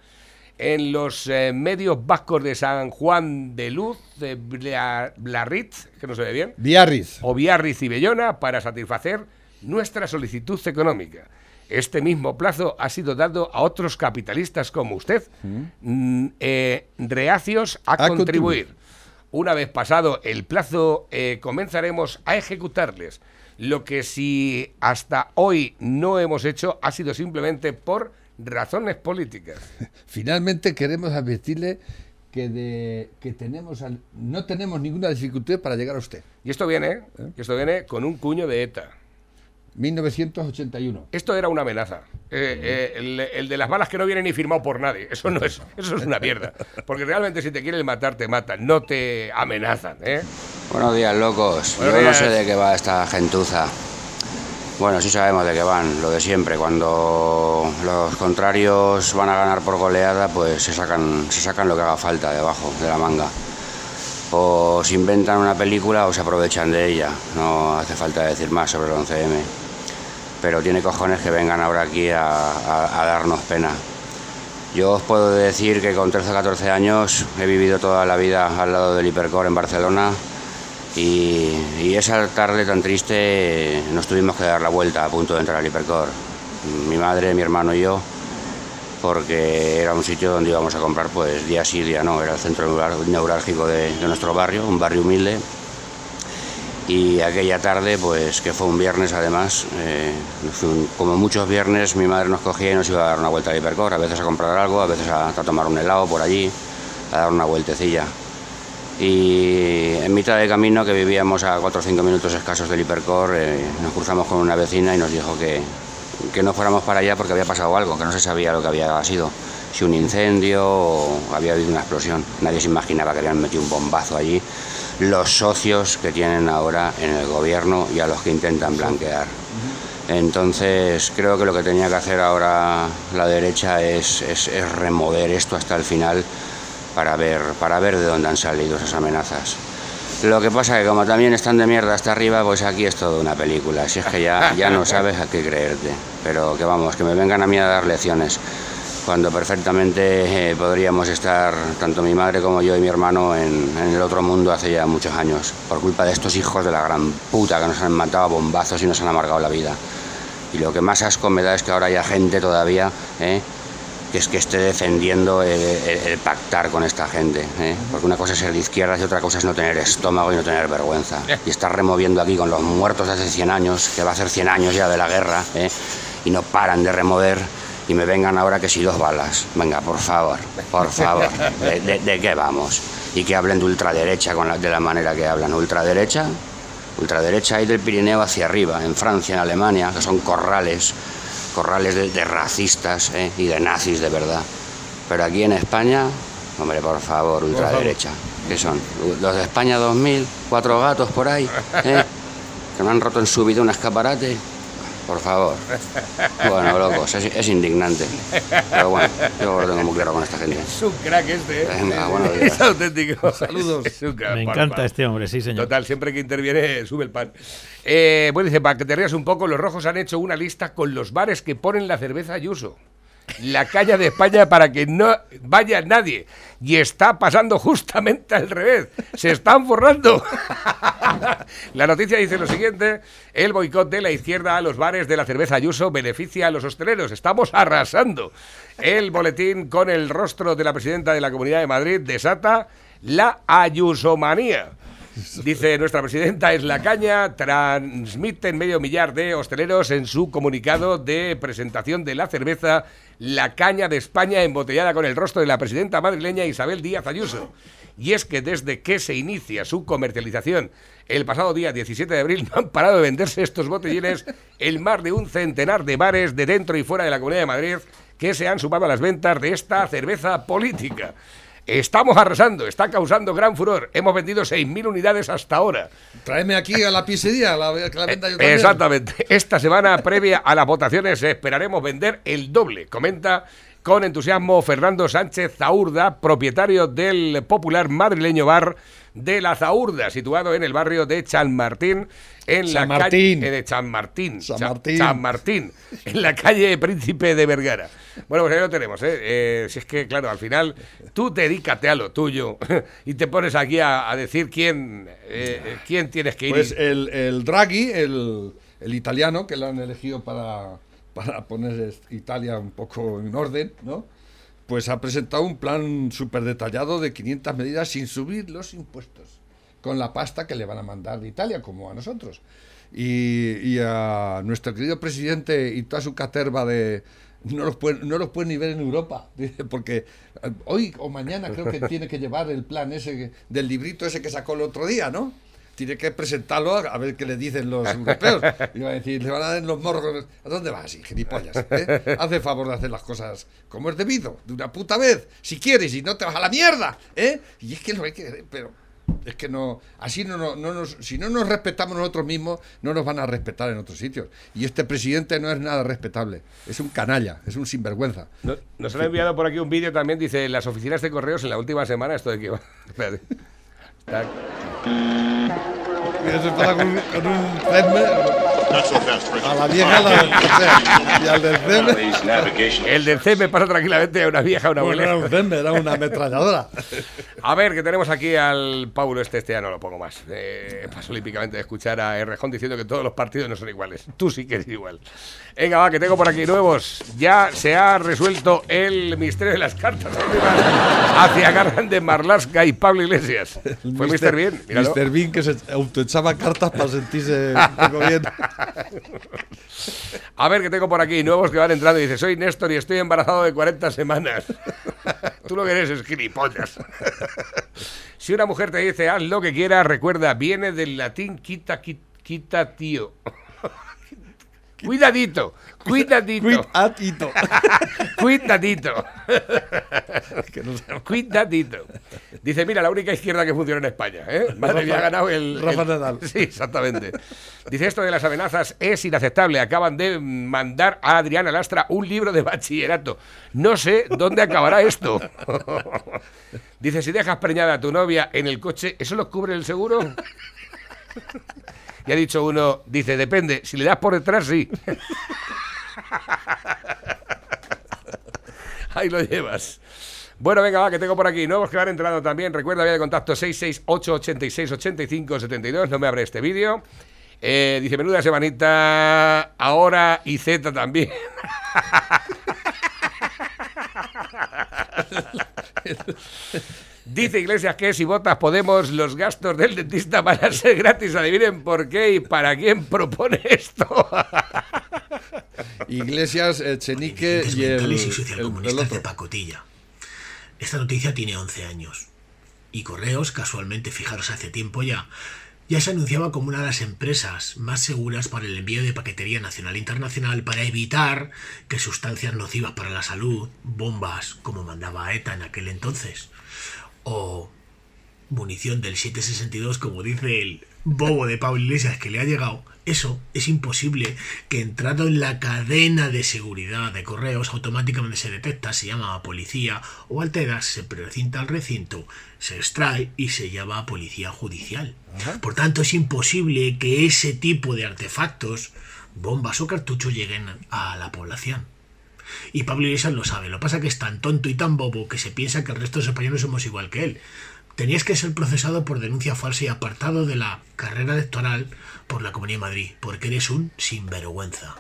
en los eh, medios vascos de San Juan de Luz, de Bla- Blarritz, que no se ve bien, Biarritz. o Biarritz y Bellona para satisfacer nuestra solicitud económica. Este mismo plazo ha sido dado a otros capitalistas como usted, mm, eh, reacios a, A contribuir. contribuir. Una vez pasado el plazo, eh, comenzaremos a ejecutarles. Lo que si hasta hoy no hemos hecho ha sido simplemente por razones políticas. Finalmente queremos advertirle que, de, que tenemos al- no tenemos ninguna dificultad para llegar a usted. Y esto viene, y esto viene con un cuño de ETA. 1981. Esto era una amenaza. Eh, eh, el, el de las balas que no viene ni firmado por nadie. Eso no es, eso es una mierda. Porque realmente si te quieren matar, te matan. No te amenazan. ¿eh? Buenos días, locos. Buenos Yo no sé de qué va esta gentuza. Bueno, sí sabemos de qué van, lo de siempre. Cuando los contrarios van a ganar por goleada, pues se sacan, se sacan lo que haga falta debajo de la manga. O se inventan una película o se aprovechan de ella. No hace falta decir más sobre el 11M. Pero tiene cojones que vengan ahora aquí a, a- darnos pena. Yo os puedo decir que con 13 o 14 años he vivido toda la vida al lado del Hipercor en Barcelona y, esa tarde tan triste nos tuvimos que dar la vuelta a punto de entrar al Hipercor. Mi madre, mi hermano y yo, porque era un sitio donde íbamos a comprar pues día sí, día no, era el centro neurálgico de, nuestro barrio, un barrio humilde. Y aquella tarde, pues que fue un viernes además, eh, como muchos viernes, mi madre nos cogía y nos iba a dar una vuelta al hipercor, a veces a comprar algo, a veces a tomar un helado por allí, a dar una vueltecilla. Y en mitad de camino, que vivíamos a 4 o 5 minutos escasos del hipercor, eh, nos cruzamos con una vecina y nos dijo que, que no fuéramos para allá porque había pasado algo, que no se sabía lo que había sido. Si un incendio o había habido una explosión. Nadie se imaginaba que habían metido un bombazo allí. Los socios que tienen ahora en el gobierno y a los que intentan blanquear. Entonces creo que lo que tenía que hacer ahora la derecha es, es- es remover esto hasta el final para ver, para ver de dónde han salido esas amenazas. Lo que pasa es que como también están de mierda hasta arriba, pues aquí es toda una película. Si es que ya, ya no sabes a qué creerte. Pero que vamos, que me vengan a mí a dar lecciones. Cuando perfectamente eh, podríamos estar, tanto mi madre como yo y mi hermano, en, en el otro mundo hace ya muchos años. Por culpa de estos hijos de la gran puta que nos han matado a bombazos y nos han amargado la vida. Y lo que más asco me da es que ahora haya gente todavía ¿eh? Que es que esté defendiendo el, el- el pactar con esta gente. ¿eh? Porque una cosa es ser de izquierdas y otra cosa es no tener estómago y no tener vergüenza. Y estar removiendo aquí con los muertos de hace 100 años, que va a ser 100 años ya de la guerra, ¿eh? y no paran de remover. Y me vengan ahora que si dos balas. Venga, por favor, por favor. ¿De, de- de qué vamos? Y que hablen de ultraderecha con la- de la manera que hablan. ¿Ultraderecha? Ultraderecha hay del Pirineo hacia arriba, en Francia, en Alemania, que son corrales, corrales de, racistas ¿eh? y de nazis de verdad. Pero aquí en España, hombre, por favor, ultraderecha. ¿Qué son? Los de España 2000, cuatro gatos por ahí, ¿eh? que no han roto en su vida un escaparate. Por favor. Bueno, locos, es, es indignante. Pero bueno, yo lo tengo muy claro con esta gente. Es un crack este. ¿eh? Venga, buenos días. Es auténtico. Saludos. Es un crack, Me encanta este hombre, sí, señor. Total, siempre que interviene sube el pan. Eh, bueno, dice, para que te rías un poco, los rojos han hecho una lista con los bares que ponen la cerveza Ayuso. La calle de España para que no vaya nadie. Y está pasando justamente al revés. Se están forrando. La noticia dice lo siguiente: el boicot de la izquierda a los bares de la cerveza Ayuso beneficia a los hosteleros. Estamos arrasando. El boletín con el rostro de la presidenta de la Comunidad de Madrid desata la ayusomanía. Dice nuestra presidenta es la caña, transmiten medio millar de hosteleros en su comunicado de presentación de la cerveza La Caña de España embotellada con el rostro de la presidenta madrileña Isabel Díaz Ayuso. Y es que desde que se inicia su comercialización el pasado día 17 de abril no han parado de venderse estos botellines en más de un centenar de bares de dentro y fuera de la Comunidad de Madrid que se han sumado a las ventas de esta cerveza política. Estamos arrasando, está causando gran furor. Hemos vendido 6.000 unidades hasta ahora. Tráeme aquí a la pizzería, la, que la venda yo también. Exactamente. Esta semana previa a las votaciones esperaremos vender el doble, comenta con entusiasmo Fernando Sánchez Zaurda, propietario del popular madrileño bar de la Zaurda, situado en el barrio de Chanmartín, en San la Martín. calle eh, de Chanmartín, San Martín. En la calle Príncipe de Vergara. Bueno, pues ahí lo tenemos, ¿eh? Eh, si es que, claro, al final tú dedícate a lo tuyo y te pones aquí a, a decir quién, eh, quién tienes que ir. Pues el, el Draghi, el, el italiano, que lo han elegido para, para poner Italia un poco en orden, ¿no? Pues ha presentado un plan súper detallado de 500 medidas sin subir los impuestos, con la pasta que le van a mandar de Italia, como a nosotros. Y, a nuestro querido presidente y toda su caterva de... No los, pueden, no los pueden ni ver en Europa, porque eh, hoy o mañana creo que tiene que llevar el plan ese del librito ese que sacó el otro día, ¿no? Tiene que presentarlo a ver qué le dicen los europeos. Y va a decir, le van a dar en los morros. ¿A dónde vas, y gilipollas? ¿eh? Haz el favor de hacer las cosas como es debido, de una puta vez. Si quieres, y no te vas a la mierda. ¿eh? Y es que no hay que. Pero. Es que no, así no, no, no nos, si no nos respetamos nosotros mismos, no nos van a respetar en otros sitios. Y este presidente no es nada respetable, es un canalla, es un sinvergüenza. No- Nos han enviado por aquí un vídeo también, dice, las oficinas de correos en la última semana, esto de que va... A la vieja, la, o sea, y al del cesme. El del CEME pasa tranquilamente a una vieja, a una Bueno, no era abuela. un cesme, era una ametralladora. A ver, que tenemos aquí al Paulo este, este ya no lo pongo más. Eh, paso olímpicamente de escuchar a Errejón diciendo que todos los partidos no son iguales. Tú sí que eres igual. Venga, va, que tengo por aquí nuevos. Ya se ha resuelto el misterio de las cartas hacia Gargan de Marlaska y Pablo Iglesias. Fue Mr. Bean, míralo. Mr. Bean que se autoechaba cartas para sentirse un poco bien. A ver, que tengo por aquí nuevos que van entrando y dice, soy Néstor y estoy embarazado de 40 semanas. Tú lo que eres es gilipollas. si una mujer te dice, haz lo que quieras, recuerda, viene del latín quita, qui- quita, tío. Cuidadito, cuidadito. Cuidadito. Cuidadito. Cuidadito. Dice, mira, la única izquierda que funciona en España. ¿eh? Madre mía, ha ganado el... Rafa el- Nadal. Sí, exactamente. Dice, esto de las amenazas es inaceptable. Acaban de mandar a Adriana Lastra un libro de bachillerato. No sé dónde acabará esto. Dice, si dejas preñada a tu novia en el coche, ¿eso lo cubre el seguro? Y ha dicho uno, dice, depende, si le das por detrás, sí. Ahí lo llevas. Bueno, venga, va, que tengo por aquí nuevos que van entrando también. Recuerda, vía de contacto 668 86 85 72. No me abre este vídeo. Eh, dice, menuda semanita, ahora y Z también. Dice Iglesias que si votas Podemos, los gastos del dentista van a ser gratis. Adivinen por qué y para quién propone esto. Iglesias, Echenique y el, y el, otro. de pacotilla. Esta noticia tiene 11 años. Y Correos, casualmente, fijaros, hace tiempo ya, ya se anunciaba como una de las empresas más seguras para el envío de paquetería nacional e internacional para evitar que sustancias nocivas para la salud, bombas, como mandaba ETA en aquel entonces, o munición del 762, como dice el bobo de Pablo Iglesias que le ha llegado, eso es imposible que entrado en la cadena de seguridad de correos automáticamente se detecta, se llama a policía o alteras, se precinta el recinto, se extrae y se llama a policía judicial. Por tanto, es imposible que ese tipo de artefactos, bombas o cartuchos lleguen a la población. Y Pablo Iglesias lo sabe. Lo que pasa es que es tan tonto y tan bobo que se piensa que el resto de los españoles somos igual que él. Tenías que ser procesado por denuncia falsa y apartado de la carrera electoral por la Comunidad de Madrid, porque eres un sinvergüenza.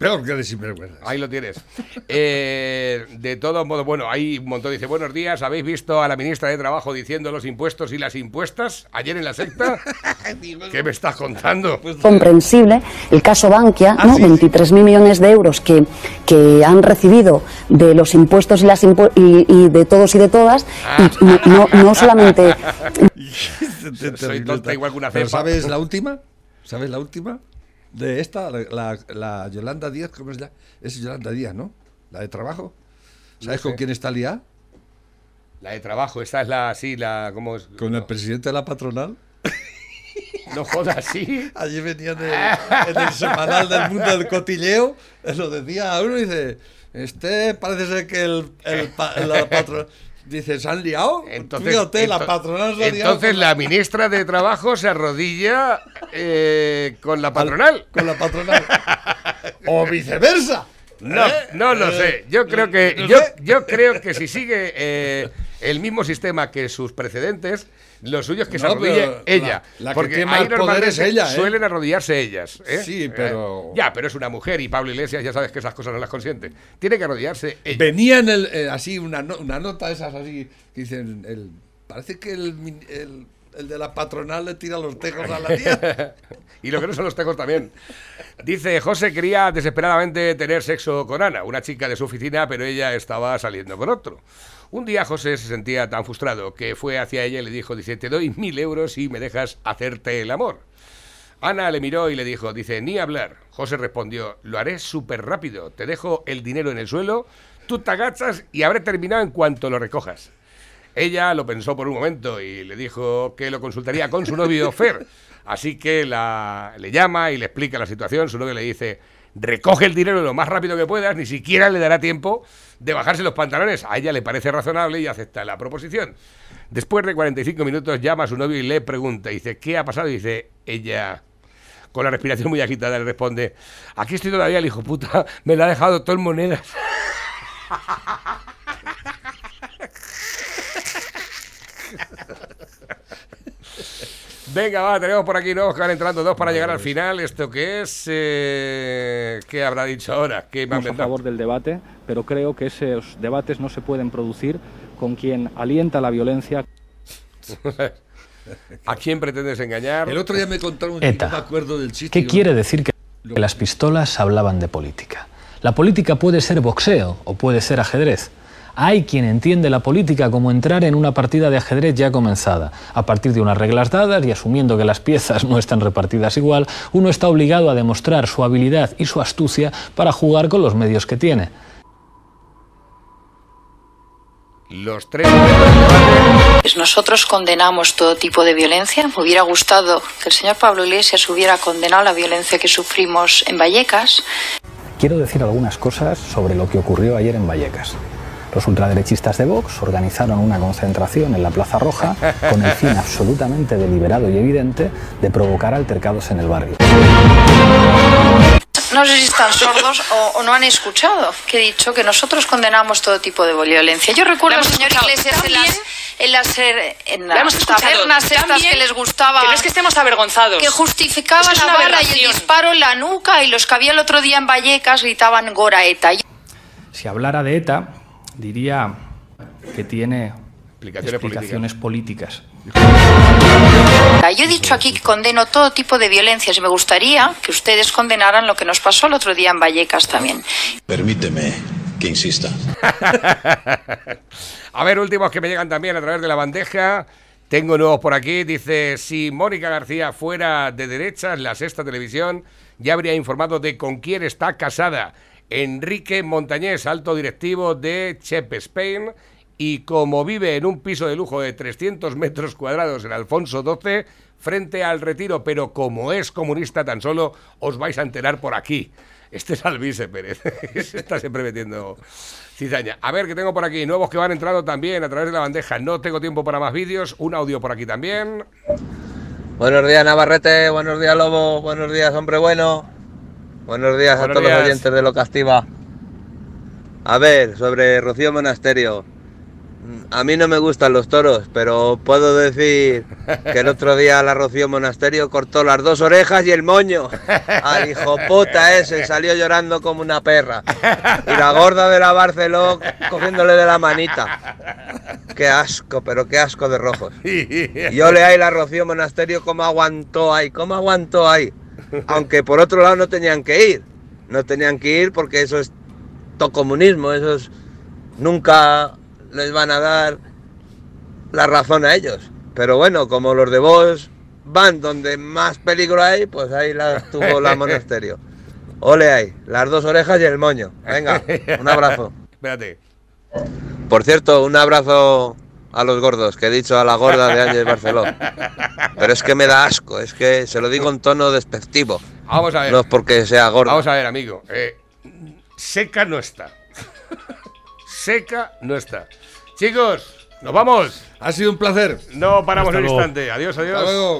Peor que de sinvergüenza. Ahí lo tienes. Eh, de todos modos, bueno, hay un montón. Dice, buenos días, ¿habéis visto a la ministra de Trabajo diciendo los impuestos y las impuestas ayer en la secta? ¿Qué me estás contando? comprensible el caso Bankia, ¿no? 23.000 millones de euros que, que han recibido de los impuestos y, las impu- y, y de todos y de todas, y no, no, no solamente Soy tonta igual que una Pero cepa. ¿Sabes la última? ¿Sabes la última? De esta, la, la- la Yolanda Díaz, ¿cómo es la? Es Yolanda Díaz, ¿no? La de trabajo. ¿Sabes No con quién está liada? La de trabajo, esta es la, sí, la, ¿cómo es? Con el presidente de la patronal. No jodas, sí. Allí venía en el, en el semanal del mundo del cotilleo, lo decía a uno y dice, este parece ser que el, el pa- la patronal... Dice, ¿se han liado? Fíjate, la patronal se ha liado Entonces la ministra de Trabajo se arrodilla eh, con la patronal. Con la patronal. o viceversa. No, ¿Eh? no lo Eh, sé. Yo creo que no yo, yo creo que si sigue eh, el mismo sistema que sus precedentes, lo suyo es que se arrodille ella. la- la que porque tiene ahí normalmente es ella, ¿eh? suelen arrodillarse ellas. ¿eh? Sí, Eh, pero- ya, pero es una mujer y Pablo Iglesias ya sabes que esas cosas no las consiente. Tiene que arrodillarse ella. Venía en el, eh, así una, no- una nota de esas así que dicen, el, parece que el, el de la patronal le tira los tejos a la tía. y lo que no son los tejos también. Dice, José quería desesperadamente tener sexo con Ana, una chica de su oficina, pero ella estaba saliendo con otro. Un día José se sentía tan frustrado que fue hacia ella y le dijo, dice, te doy mil euros y me dejas hacerte el amor. Ana le miró y le dijo, dice, ni hablar. José respondió, lo haré súper rápido, te dejo el dinero en el suelo, tú te agachas y habré terminado en cuanto lo recojas. Ella lo pensó por un momento y le dijo que lo consultaría con su novio Fer. Así que la, le llama y le explica la situación. Su novio le dice, recoge el dinero lo más rápido que puedas, ni siquiera le dará tiempo de bajarse los pantalones. A ella le parece razonable y acepta la proposición. Después de 45 minutos llama a su novio y le pregunta, dice, ¿qué ha pasado? Y dice, ella, con la respiración muy agitada, le responde, aquí estoy todavía, el hijo puta, me la ha dejado todo en monedas. Venga, va, tenemos por aquí que van entrando dos para llegar al final. ¿Esto qué es? Eh, ¿Qué habrá dicho ahora? ¿Qué Estamos a favor del debate, pero creo que esos debates no se pueden producir con quien alienta la violencia. ¿A quién pretendes engañar? El otro día me contaron, no me acuerdo del chiste. ¿Qué quiere decir que que las pistolas hablaban de política? La política puede ser boxeo o puede ser ajedrez. Hay quien entiende la política como entrar en una partida de ajedrez ya comenzada. A partir de unas reglas dadas y asumiendo que las piezas no están repartidas igual, uno está obligado a demostrar su habilidad y su astucia para jugar con los medios que tiene. Los tres. Pues Nosotros condenamos todo tipo de violencia. Me hubiera gustado que el señor Pablo Iglesias hubiera condenado la violencia que sufrimos en Vallecas. Quiero decir algunas cosas sobre lo que ocurrió ayer en Vallecas. Los ultraderechistas de Vox organizaron una concentración en la Plaza Roja con el fin absolutamente deliberado y evidente de provocar altercados en el barrio. No sé si están sordos o, o no han escuchado que he dicho que nosotros condenamos todo tipo de violencia. Yo recuerdo al señor Iglesias en las, en las, eh, en las tabernas estas que les gustaba. que no es que estemos avergonzados. Que justificaba Eso es la bala y el disparo en la nuca y los que había el otro día en Vallecas gritaban Gora ETA. Si hablara de ETA, diría que tiene Explicaciones explicaciones políticas. Yo he dicho aquí que condeno todo tipo de violencias y me gustaría que ustedes condenaran lo que nos pasó el otro día en Vallecas también. Permíteme que insista. A ver, últimos que me llegan también a través de la bandeja. Tengo nuevos por aquí. Dice, si Mónica García fuera de derechas, la sexta televisión ya habría informado de con quién está casada. Enrique Montañés, alto directivo de Chep Spain. Y como vive en un piso de lujo de 300 metros cuadrados en Alfonso XII, frente al retiro, pero como es comunista tan solo, os vais a enterar por aquí. Este es Alvise Pérez. Se está siempre metiendo cizaña. A ver, que tengo por aquí. Nuevos que van entrando también a través de la bandeja. No tengo tiempo para más vídeos. Un audio por aquí también. Buenos días Navarrete, buenos días Lobo, buenos días hombre bueno, buenos días Buenos a todos días. los oyentes de Lo Castiva. A ver, sobre Rocío Monasterio. Mm, A mí no me gustan los toros, pero puedo decir que el otro día la Rocío Monasterio cortó las dos orejas y el moño. Al hijo puta ese salió llorando como una perra. Y la gorda de la Barceló cogiéndole de la manita. Qué asco, pero qué asco de rojos. Y yo le ahí la Rocío Monasterio cómo aguantó ahí, cómo aguantó ahí. Aunque por otro lado no tenían que ir. No tenían que ir porque eso es todo comunismo, esos nunca les van a dar la razón a ellos. Pero bueno, como los de vos van donde más peligro hay, pues ahí las tuvo la monasterio. Ole ahí, las dos orejas y el moño. Venga, un abrazo. Espérate. Por cierto, un abrazo a los gordos, que he dicho a la gorda de Ángel Barceló. Pero es que me da asco, es que se lo digo en tono despectivo. Vamos a ver. No es porque sea gorda. Vamos a ver, amigo. Eh, seca no está. seca no está. Chicos, nos vamos. Ha sido un placer. No paramos un instante. Adiós, adiós. Hasta luego.